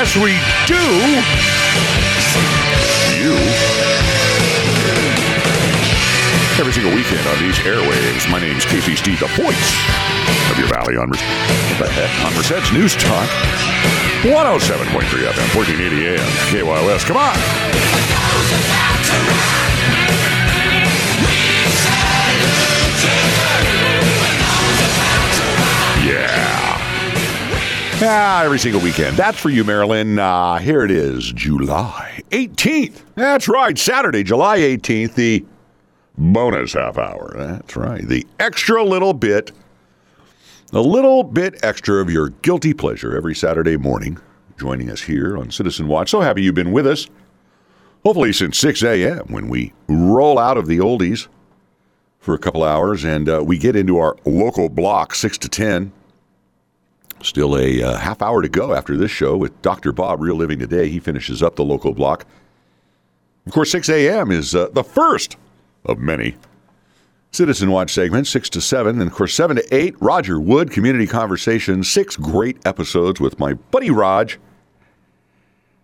Yes, we do. You. Every single weekend on these airwaves. My name's KCST, the voice of your valley on, what the heck? on Merced's News Talk. 107.3 FM, 1480 AM, KYOS. Come on. Yeah. Ah, every single weekend. That's for you, Marilyn. Uh, here it is, July 18th. That's right, Saturday, July 18th, the bonus half hour. That's right, the extra little bit, a little bit extra of your guilty pleasure every Saturday morning. Joining us here on Citizen Watch. So happy you've been with us. Hopefully, since 6 a.m., when we roll out of the oldies for a couple hours and uh, we get into our local block, 6 to 10. Still a uh, half hour to go after this show with Dr. Bob, Real Living Today. He finishes up the local block. Of course, 6 a.m. is uh, the first of many Citizen Watch segments, 6 to 7. And of course, 7 to 8, Roger Wood, Community Conversation, Six great episodes with my buddy Raj.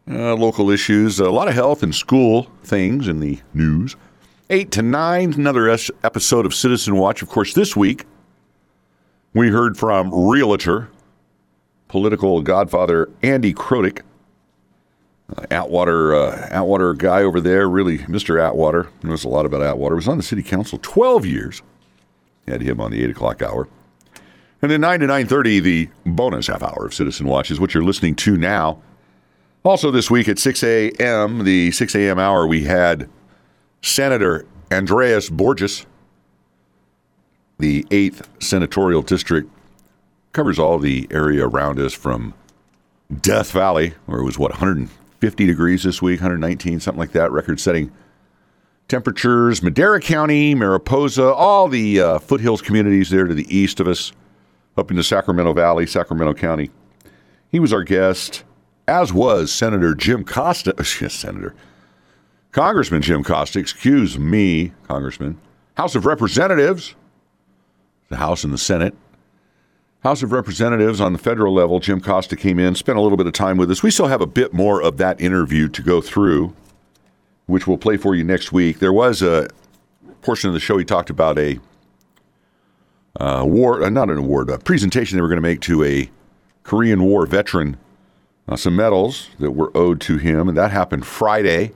Uh, local issues, a lot of health and school things in the news. 8 to 9, another episode of Citizen Watch. Of course, this week, we heard from realtor, political godfather Andy Krodick. Uh, Atwater, uh, Atwater guy over there, really, Mr. Atwater, knows a lot about Atwater. Was on the city council 12 years. Had him on the 8 o'clock hour. And then 9 to 9.30, the bonus half hour of Citizen Watch is what you're listening to now. Also this week at 6 a.m., the 6 a.m. hour, we had Senator Andreas Borgeas, the 8th Senatorial District, covers all the area around us from Death Valley, where it was, what, 150 degrees this week, 119, something like that, record setting temperatures, Madera County, Mariposa, all the uh, foothills communities there to the east of us, up into Sacramento Valley, Sacramento County. He was our guest, as was Senator Jim Costa, Senator, Congressman Jim Costa, excuse me, Congressman, House of Representatives, the House and the Senate. House of Representatives on the federal level, Jim Costa came in, spent a little bit of time with us. We still have a bit more of that interview to go through, which we'll play for you next week. There was a portion of the show he talked about a uh, award, uh, not an award, a presentation they were going to make to a Korean War veteran, uh, some medals that were owed to him, and that happened Friday.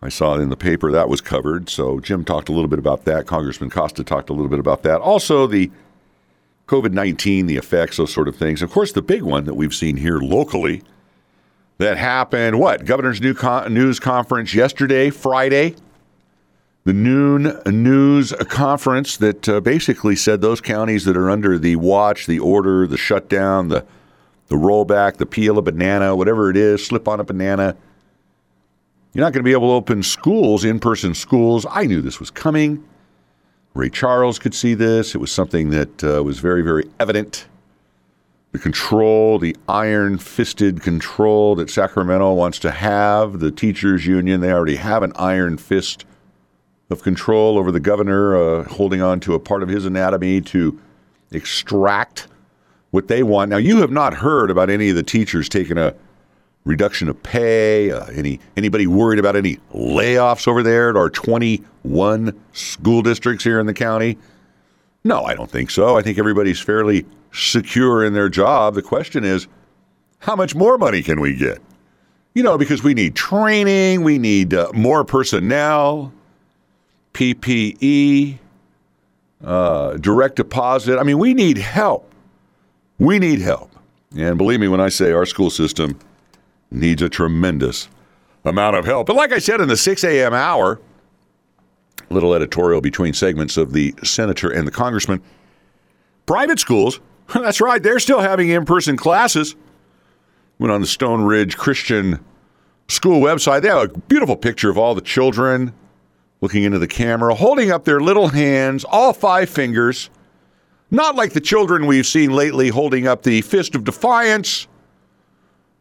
I saw it in the paper that was covered. So Jim talked a little bit about that. Congressman Costa talked a little bit about that. Also, the COVID 19, the effects, those sort of things. Of course, the big one that we've seen here locally that happened, what? Governor's new con- news conference yesterday, Friday. The noon news conference that uh, basically said those counties that are under the watch, the order, the shutdown, the, the rollback, the peel a banana, whatever it is, slip on a banana. You're not going to be able to open schools, in person schools. I knew this was coming. Ray Charles could see this. It was something that uh, was very, very evident. The control, the iron fisted control that Sacramento wants to have, the teachers' union, they already have an iron fist of control over the governor, uh, holding on to a part of his anatomy to extract what they want. Now, you have not heard about any of the teachers taking a reduction of pay, uh, any anybody worried about any layoffs over there at our 21 school districts here in the county? No, I don't think so. I think everybody's fairly secure in their job. The question is, how much more money can we get? You know, because we need training, we need uh, more personnel, PPE, uh, direct deposit. I mean, we need help. We need help. And believe me when I say our school system needs a tremendous amount of help. But like I said in the 6 a.m. hour, little editorial between segments of the senator and the congressman, private schools, that's right, they're still having in person classes. Went on the Stone Ridge Christian School website. They have a beautiful picture of all the children looking into the camera, holding up their little hands, all five fingers. Not like the children we've seen lately holding up the fist of defiance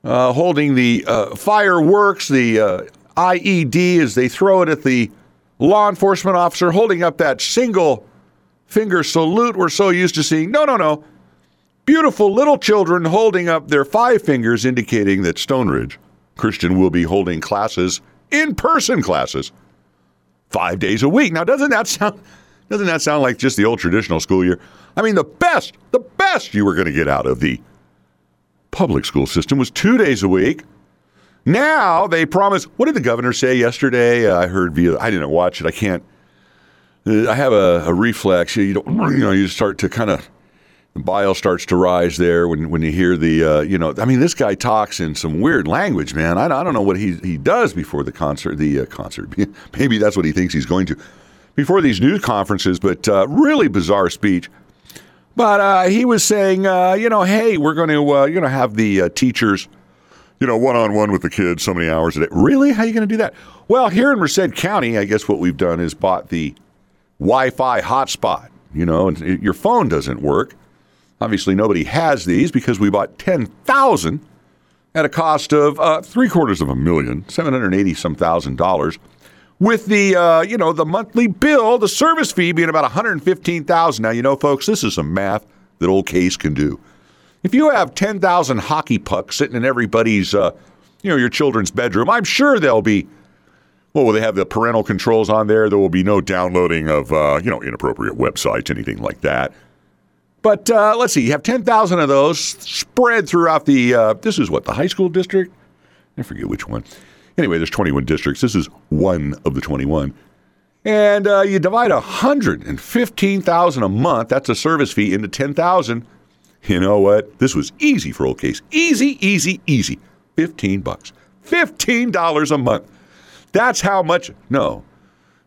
uh, holding the uh, fireworks, the uh, IED as they throw it at the law enforcement officer, holding up that single finger salute we're so used to seeing. No, no, no. beautiful little children holding up their five fingers, indicating that Stone Ridge Christian will be holding classes, in person classes, five days a week. Now, doesn't that sound doesn't that sound like just the old traditional school year? I mean, the best, the best you were going to get out of the public school system was two days a week. Now they promise. What did the governor say yesterday? I heard via. I didn't watch it. I can't. I have a, a reflex. You don't. You know. You start to kind of. The bile starts to rise there when, when you hear the. Uh, you know. I mean, this guy talks in some weird language, man. I, I don't know what he he does before the concert. The uh, concert. Maybe that's what he thinks he's going to. Before these news conferences, but uh, really bizarre speech. But uh, he was saying, uh, you know, hey, we're going to, uh, you know, have the uh, teachers, you know, one on one with the kids so many hours a day. Really? How are you going to do that? Well, here in Merced County, I guess what we've done is bought the Wi-Fi hotspot. You know, and it, your phone doesn't work. Obviously, nobody has these because we bought ten thousand at a cost of uh, three quarters of a million, seven hundred eighty some thousand dollars with the uh, you know the monthly bill, the service fee being about one hundred fifteen thousand. Now you know, folks, this is some math that old Case can do. If you have ten thousand hockey pucks sitting in everybody's, uh, you know, your children's bedroom, I'm sure they'll be. Well, will they have the parental controls on there? There will be no downloading of uh, you know inappropriate websites, anything like that. But uh, let's see, you have ten thousand of those spread throughout the. Uh, this is what the high school district. I forget which one. Anyway, there's 21 districts. This is one of the 21. And uh, you divide 115,000 a month, that's a service fee, into 10,000. You know what? This was easy for old case. Easy, easy, easy. 15 bucks. $15 a month. That's how much. No.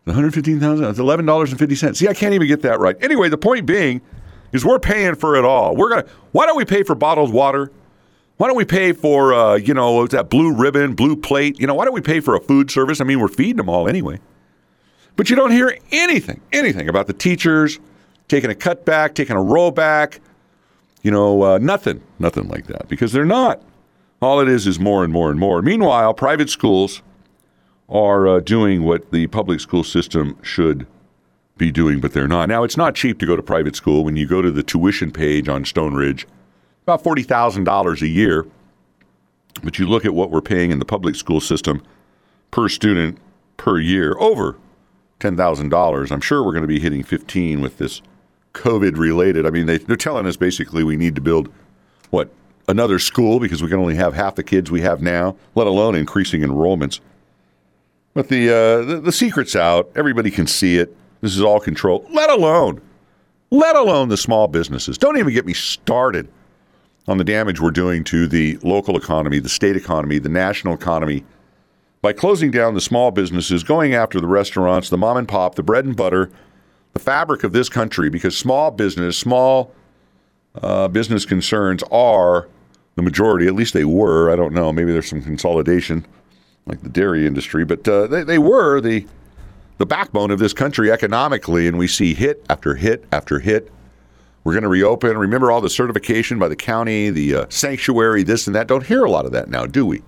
115,000, it's $11.50. See, I can't even get that right. Anyway, the point being is we're paying for it all. We're going to Why don't we pay for bottled water? Why don't we pay for, uh, you know, that blue ribbon, blue plate? You know, why don't we pay for a food service? I mean, we're feeding them all anyway. But you don't hear anything, anything about the teachers taking a cutback, taking a rollback, you know, uh, nothing, nothing like that, because they're not. All it is is more and more and more. Meanwhile, private schools are uh, doing what the public school system should be doing, but they're not. Now, it's not cheap to go to private school. When you go to the tuition page on Stone Ridge, about $40,000 a year. But you look at what we're paying in the public school system per student per year, over $10,000. I'm sure we're going to be hitting 15 with this COVID related. I mean, they, they're telling us basically we need to build, what, another school because we can only have half the kids we have now, let alone increasing enrollments. But the, uh, the, the secret's out. Everybody can see it. This is all controlled, let alone, let alone the small businesses. Don't even get me started on the damage we're doing to the local economy, the state economy, the national economy by closing down the small businesses, going after the restaurants, the mom and pop, the bread and butter, the fabric of this country, because small business, small uh, business concerns are the majority, at least they were. I don't know. Maybe there's some consolidation like the dairy industry, but uh, they, they were the, the backbone of this country economically, and we see hit after hit after hit we're going to reopen. Remember all the certification by the county, the uh, sanctuary, this and that. Don't hear a lot of that now, do we?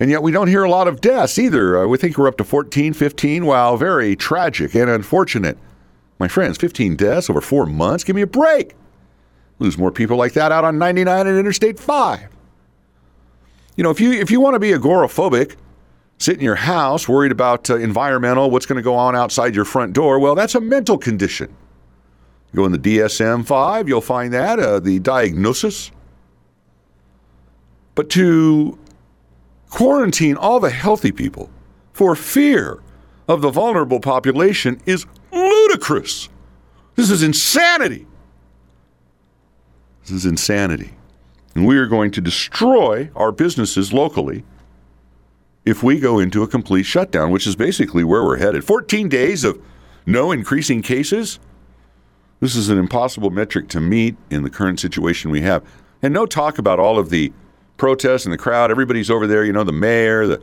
And yet we don't hear a lot of deaths either. Uh, we think we're up to 14, 15. Wow, very tragic and unfortunate. My friends, 15 deaths over four months? Give me a break. Lose more people like that out on 99 and Interstate 5. You know, if you if you want to be agoraphobic, sit in your house worried about uh, environmental, what's going to go on outside your front door, well, that's a mental condition. Go in the DSM 5, you'll find that, uh, the diagnosis. But to quarantine all the healthy people for fear of the vulnerable population is ludicrous. This is insanity. This is insanity. And we are going to destroy our businesses locally if we go into a complete shutdown, which is basically where we're headed. 14 days of no increasing cases this is an impossible metric to meet in the current situation we have. And no talk about all of the protests and the crowd. Everybody's over there, you know, the mayor, the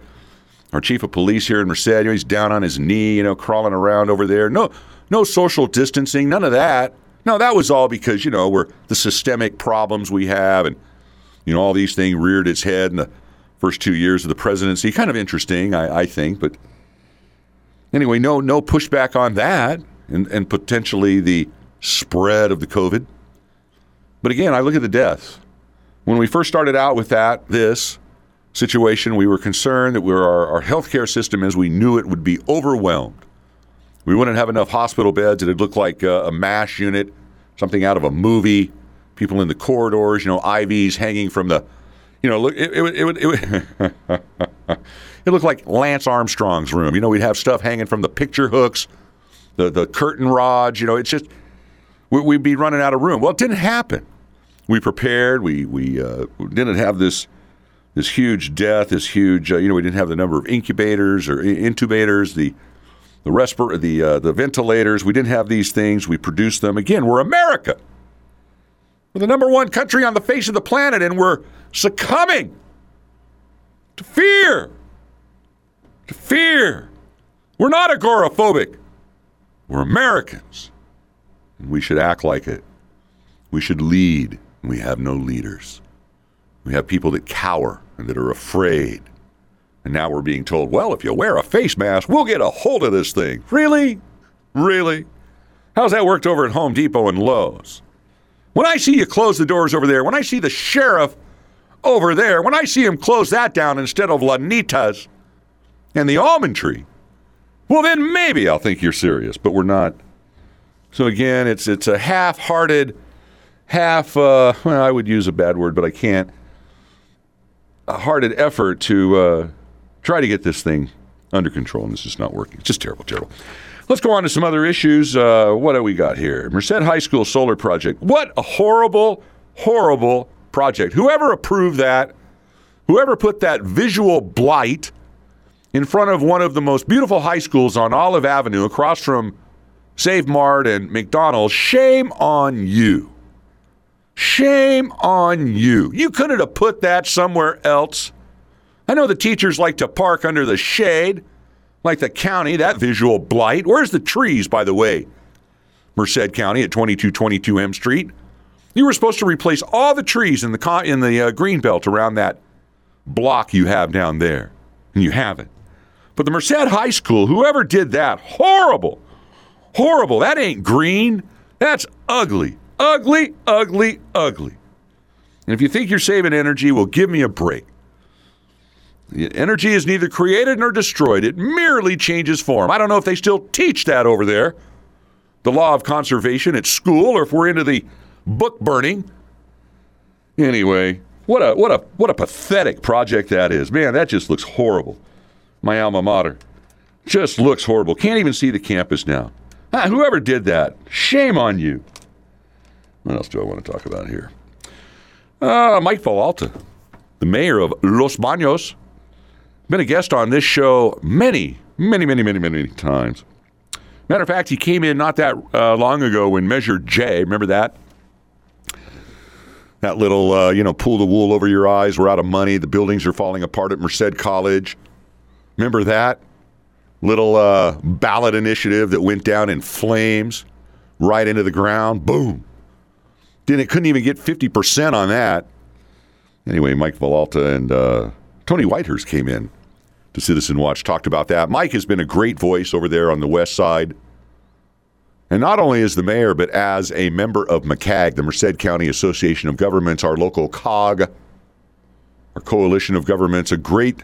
our chief of police here in Merced, you know, he's down on his knee, you know, crawling around over there. No no social distancing, none of that. No, that was all because, you know, we're the systemic problems we have and you know, all these things reared its head in the first two years of the presidency. Kind of interesting, I, I think, but anyway, no no pushback on that and, and potentially the spread of the COVID. But again, I look at the deaths. When we first started out with that, this situation, we were concerned that we were, our, our healthcare system, as we knew it, would be overwhelmed. We wouldn't have enough hospital beds. It'd look like a, a MASH unit, something out of a movie. People in the corridors, you know, IVs hanging from the, you know, look, it, it, would- it, would- it, it looked like Lance Armstrong's room. You know, we'd have stuff hanging from the picture hooks, the the curtain rods. You know, it's just we'd be running out of room. Well, it didn't happen. We prepared. We we uh, didn't have this this huge death. This huge. Uh, you know, we didn't have the number of incubators or intubators. The the respir- the uh, the ventilators. We didn't have these things. We produced them. Again, we're America. We're the number one country on the face of the planet, and we're succumbing to fear. To fear. We're not agoraphobic. We're Americans. We should act like it. We should lead. We have no leaders. We have people that cower and that are afraid. And now we're being told, well, if you wear a face mask, we'll get a hold of this thing. Really? Really? How's that worked over at Home Depot and Lowe's? When I see you close the doors over there, when I see the sheriff over there, when I see him close that down instead of Lanitas and the almond tree, well, then maybe I'll think you're serious, but we're not. So again, it's it's a half-hearted, half. Uh, well, I would use a bad word, but I can't. A hearted effort to uh, try to get this thing under control, and it's just not working. It's just terrible, terrible. Let's go on to some other issues. Uh, what do we got here? Merced High School solar project. What a horrible, horrible project. Whoever approved that, whoever put that visual blight in front of one of the most beautiful high schools on Olive Avenue across from Save Mart and McDonald's, shame on you. Shame on you. You couldn't have put that somewhere else. I know the teachers like to park under the shade, like the county, that visual blight. Where's the trees, by the way? Merced County at 2222 M Street. You were supposed to replace all the trees in the co- in the uh, green belt around that block you have down there, and you haven't. But the Merced High School, whoever did that, horrible, horrible. That ain't green. That's ugly, ugly, ugly, ugly. And if you think you're saving energy, well, give me a break. Energy is neither created nor destroyed. It merely changes form. I don't know if they still teach that over there, the law of conservation at school, or if we're into the book burning. Anyway, what a what a what a pathetic project that is. Man, that just looks horrible. My alma mater. Just looks horrible. Can't even see the campus now. Ah, whoever did that, shame on you. What else do I want to talk about here? Uh, Mike Villalta, the mayor of Los Baños, been a guest on this show many, many, many, many, many times. Matter of fact, he came in not that uh, long ago when Measure J, remember that? That little, uh, you know, pull the wool over your eyes. We're out of money. The buildings are falling apart at Merced College. Remember that? Little uh, ballot initiative that went down in flames right into the ground. Boom. Then it couldn't even get 50% on that. Anyway, Mike Villalta and uh, Tony Whitehurst came in to Citizen Watch, talked about that. Mike has been a great voice over there on the west side. And not only as the mayor, but as a member of McCAG, the Merced County Association of Governments, our local COG, our coalition of governments, a great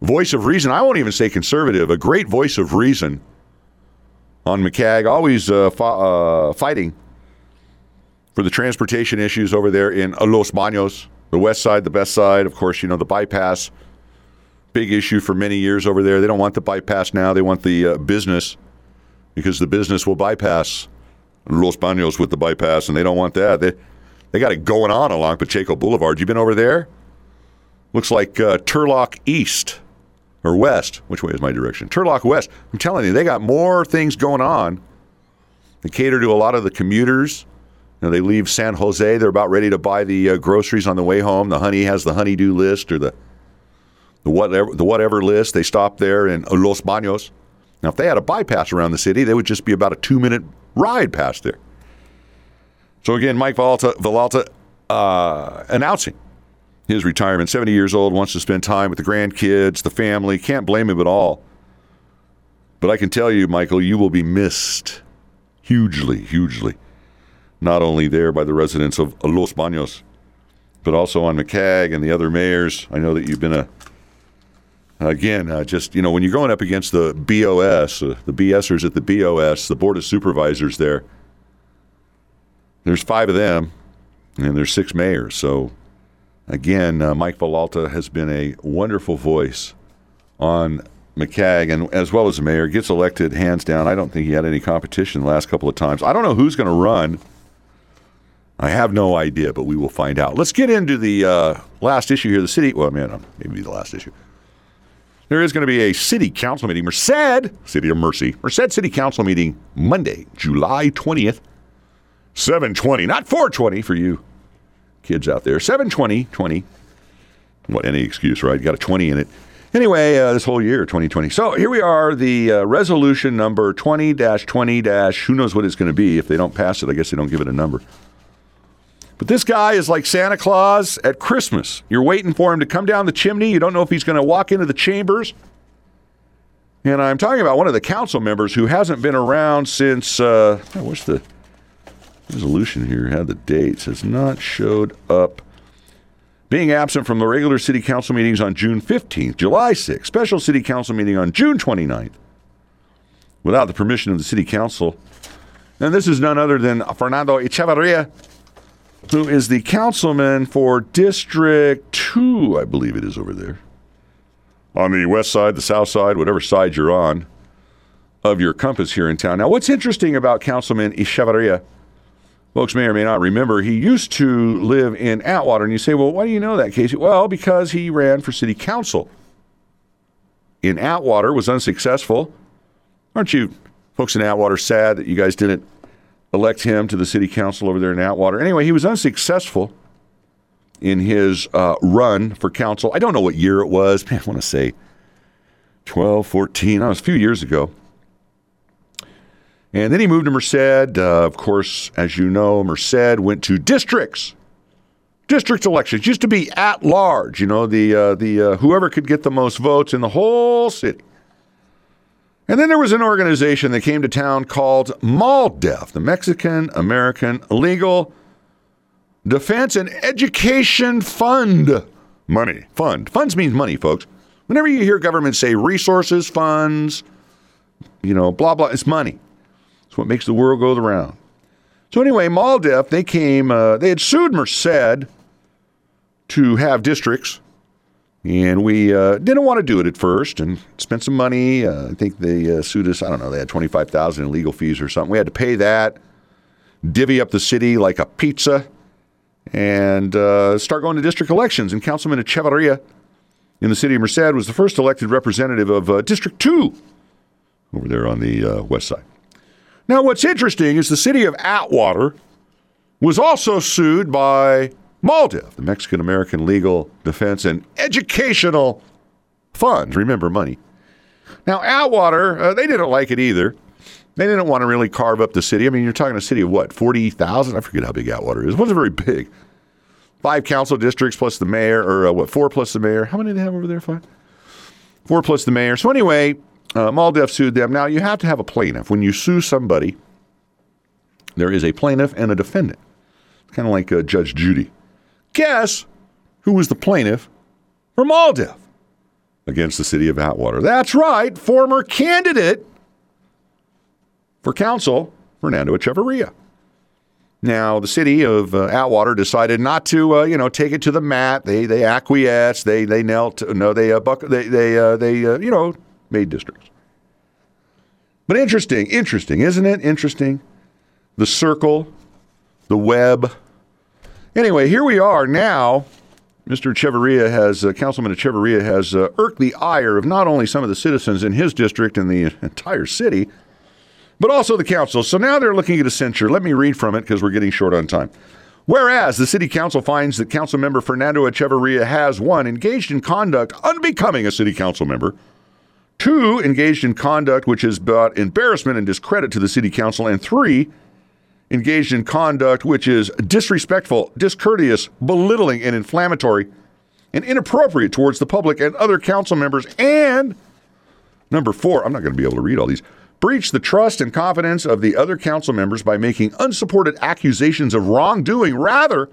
voice of reason. I won't even say conservative, a great voice of reason on McCAG, always uh, uh, fighting for the transportation issues over there in Los Baños, the west side, the best side. Of course, you know, the bypass, big issue for many years over there. They don't want the bypass now, they want the uh, business because the business will bypass Los Baños with the bypass, and they don't want that. They, they got it going on along Pacheco Boulevard. You been over there? Looks like uh, Turlock East or West. Which way is my direction? Turlock West. I'm telling you, they got more things going on. They cater to a lot of the commuters. You know, they leave San Jose. They're about ready to buy the uh, groceries on the way home. The honey has the honeydew list or the the whatever the whatever list. They stop there in Los Baños. Now, if they had a bypass around the city, they would just be about a two minute ride past there. So again, Mike Villalta, Villalta uh, announcing his retirement. 70 years old, wants to spend time with the grandkids, the family. Can't blame him at all. But I can tell you, Michael, you will be missed hugely, hugely. not only there by the residents of Los Baños, but also on McCagg and the other mayors. I know that you've been a again, uh, just you know, when you're going up against the BOS, uh, the BSers at the BOS, the Board of Supervisors there, there's five of them, and there's six mayors. So, again, uh, Mike Villalta has been a wonderful voice on McCagg, and as well as the mayor, gets elected hands down. I don't think he had any competition the last couple of times. I don't know who's going to run. I have no idea, but we will find out. Let's get into the uh, last issue here. The city, well, man, maybe the last issue. There is going to be a city council meeting, Merced, City of Mercy, Merced City Council meeting Monday, July 20th, 720, not 420 for you kids out there. 720, 20. What, any excuse, right? You got a 20 in it. Anyway, uh, this whole year, 2020. So here we are, the uh, resolution number 20 20 who knows what it's going to be. If they don't pass it, I guess they don't give it a number. But this guy is like Santa Claus at Christmas. You're waiting for him to come down the chimney. You don't know if he's going to walk into the chambers. And I'm talking about one of the council members who hasn't been around since, uh, what's the resolution here? Had the dates, has not showed up. Being absent from the regular city council meetings on June 15th, July 6th, special city council meeting on June 29th, without the permission of the city council. And this is none other than Fernando Echevarria, who is the councilman for District 2, I believe it is over there. On the west side, the south side, whatever side you're on of your compass here in town. Now, what's interesting about Councilman Echevarria, folks may or may not remember, he used to live in Atwater. And you say, well, why do you know that, Casey? Well, because he ran for city council in Atwater, was unsuccessful. Aren't you folks in Atwater sad that you guys didn't elect him to the city council over there in Atwater. Anyway, he was unsuccessful in his uh, run for council. I don't know what year it was. Man, I want to say 12, 14. That was a few years ago. And then he moved to Merced. Uh, of course, as you know, Merced went to districts. District elections used to be at large. You know, the uh, the uh, whoever could get the most votes in the whole city. And then there was an organization that came to town called MALDEF, the Mexican American Legal Defense and Education Fund. Money. Fund. Funds means money, folks. Whenever you hear government say resources, funds, you know, blah, blah, it's money. It's what makes the world go around. So anyway, MALDEF, they came, uh, they had sued Merced to have districts and we uh, didn't want to do it at first and spent some money. Uh, I think they uh, sued us. I don't know. They had twenty five thousand in legal fees or something. We had to pay that, divvy up the city like a pizza, and uh, start going to district elections. And Councilman Echevarria in the city of Merced was the first elected representative of uh, District Two over there on the west side. Now, what's interesting is the city of Atwater was also sued by MALDEF, the Mexican American Legal Defense and Educational Fund. Remember, money. Now, Atwater, uh, they didn't like it either. They didn't want to really carve up the city. I mean, you're talking a city of what, 40,000? I forget how big Atwater is. It wasn't very big. Five council districts plus the mayor, or uh, what, four plus the mayor. How many do they have over there? Five? Four plus the mayor. So, anyway, uh, MALDEF sued them. Now, you have to have a plaintiff. When you sue somebody, there is a plaintiff and a defendant. It's kind of like uh, Judge Judy. Guess who was the plaintiff for MALDEF against the city of Atwater? That's right, former candidate for council, Fernando Echevarria. Now, the city of uh, Atwater decided not to, uh, you know, take it to the mat. They they acquiesced. They they knelt. No, they uh, buck, they they uh, they uh, you know made districts. But interesting, interesting, isn't it? Interesting. The circle, the web, Anyway, here we are now. Mr. Echevarria has, uh, Councilman Echevarria has uh, irked the ire of not only some of the citizens in his district and the entire city, but also the council. So now they're looking at a censure. Let me read from it because we're getting short on time. Whereas the city council finds that council member Fernando Echevarria has one, engaged in conduct unbecoming a city council member, two, engaged in conduct which has brought embarrassment and discredit to the city council, and three, engaged in conduct which is disrespectful, discourteous, belittling, and inflammatory, and inappropriate towards the public and other council members. And number four, I'm not going to be able to read all these, Breach the trust and confidence of the other council members by making unsupported accusations of wrongdoing rather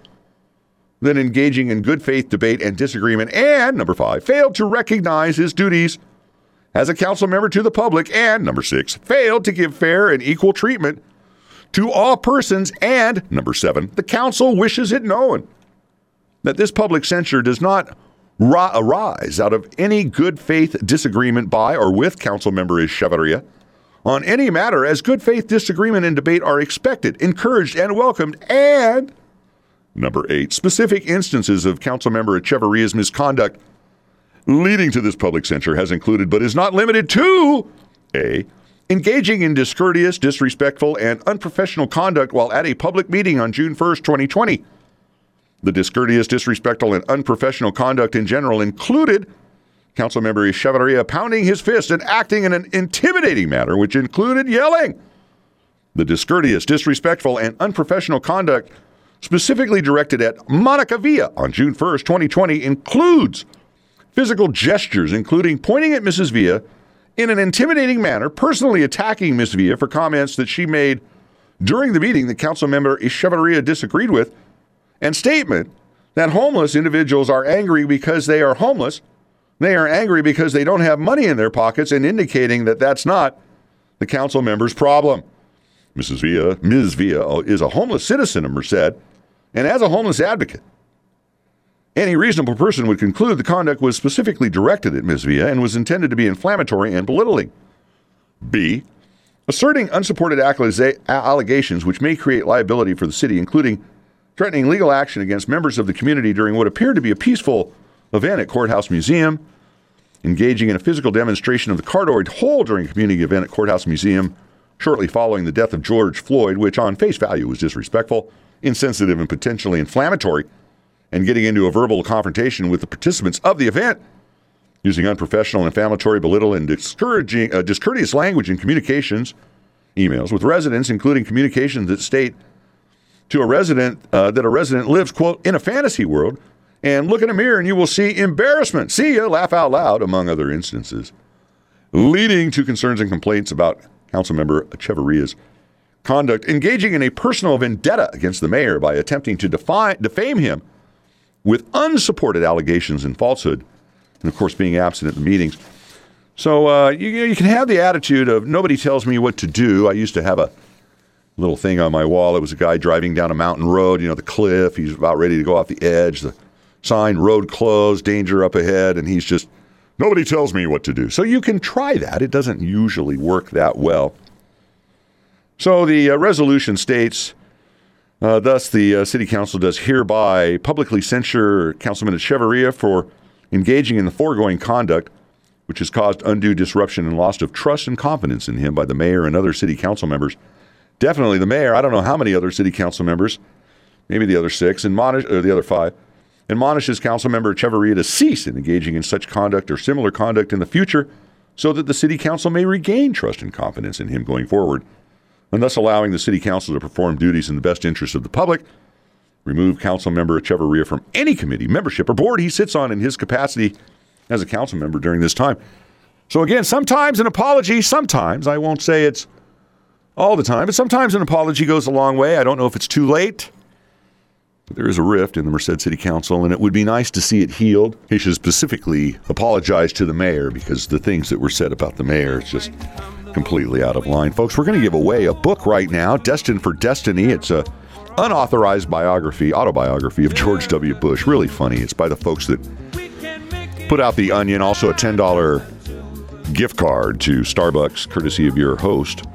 than engaging in good faith debate and disagreement. And number five, failed to recognize his duties as a council member to the public. And number six, failed to give fair and equal treatment to all persons. And number seven, the council wishes it known that this public censure does not ra- arise out of any good faith disagreement by or with council member Echeverria on any matter, as good faith disagreement and debate are expected, encouraged, and welcomed. And number eight, specific instances of council member Echeverria's misconduct leading to this public censure has included, but is not limited to a engaging in discourteous, disrespectful, and unprofessional conduct while at a public meeting on June 1st, 2020 the discourteous, disrespectful, and unprofessional conduct in general included Councilmember Echeverria pounding his fist and acting in an intimidating manner, which included yelling. The discourteous, disrespectful, and unprofessional conduct specifically directed at Monica Villa on June 1st, 2020, includes physical gestures, including pointing at Mrs. Villa in an intimidating manner, personally attacking Ms. Villa for comments that she made during the meeting that council member Echeverria disagreed with, and statement that homeless individuals are angry because they are homeless. They are angry because they don't have money in their pockets and indicating that that's not the council member's problem. Mrs. Villa, Ms. Villa is a homeless citizen of Merced and as a homeless advocate. Any reasonable person would conclude the conduct was specifically directed at Ms. Villa and was intended to be inflammatory and belittling. B. Asserting unsupported allegations which may create liability for the city, including threatening legal action against members of the community during what appeared to be a peaceful event at Courthouse Museum, engaging in a physical demonstration of the carotid hold during a community event at Courthouse Museum shortly following the death of George Floyd, which on face value was disrespectful, insensitive, and potentially inflammatory, and getting into a verbal confrontation with the participants of the event using unprofessional, inflammatory, belittling, and discouraging, uh, discourteous language in communications, emails with residents, including communications that state to a resident uh, that a resident lives, quote, in a fantasy world, and look in a mirror and you will see embarrassment. See ya, laugh out loud, among other instances, leading to concerns and complaints about Councilmember Echeverria's conduct, engaging in a personal vendetta against the mayor by attempting to defy, defame him with unsupported allegations and falsehood, and of course being absent at the meetings. So uh, you, you can have the attitude of nobody tells me what to do. I used to have a little thing on my wall. It was a guy driving down a mountain road, you know, the cliff. He's about ready to go off the edge. The sign, road closed, danger up ahead. And he's just, nobody tells me what to do. So you can try that. It doesn't usually work that well. So the uh, resolution states, uh, thus, the uh, City Council does hereby publicly censure Councilman Echeverria for engaging in the foregoing conduct, which has caused undue disruption and loss of trust and confidence in him by the mayor and other city council members definitely the mayor. I don't know how many other city council members, maybe the other six, admonish, or the other five, admonishes council member Echeverria to cease in engaging in such conduct or similar conduct in the future so that the city council may regain trust and confidence in him going forward, and thus allowing the city council to perform duties in the best interest of the public. Remove council member Echeverria from any committee, membership, or board he sits on in his capacity as a council member during this time. So, again, sometimes an apology, sometimes, I won't say it's all the time. But sometimes an apology goes a long way. I don't know if it's too late. There is a rift in the Merced City Council, and it would be nice to see it healed. He should specifically apologize to the mayor because the things that were said about the mayor is just completely out of line. Folks, we're going to give away a book right now, Destined for Destiny. It's a unauthorized biography, autobiography of George W. Bush. Really funny. It's by the folks that put out The Onion. Also, a $10 gift card to Starbucks, courtesy of your host.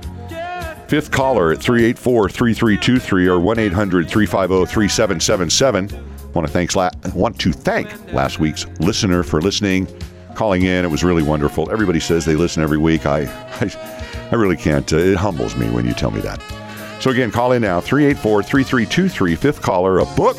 Fifth caller at 384 3323 or 1 800 350 3777. Want to thank want to thank last week's listener for listening, calling in. It was really wonderful. Everybody says they listen every week. I, I, I really can't. Uh, it humbles me when you tell me that. So again, call in now 384 3323. Fifth caller, a book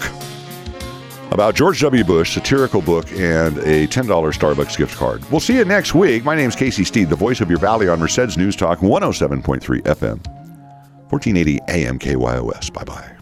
about George W. Bush, satirical book, and a $10 Starbucks gift card. We'll see you next week. My name's Casey Steed, the voice of your valley on Merced's News Talk 107.3 FM. 1480 AM KYOS. Bye bye.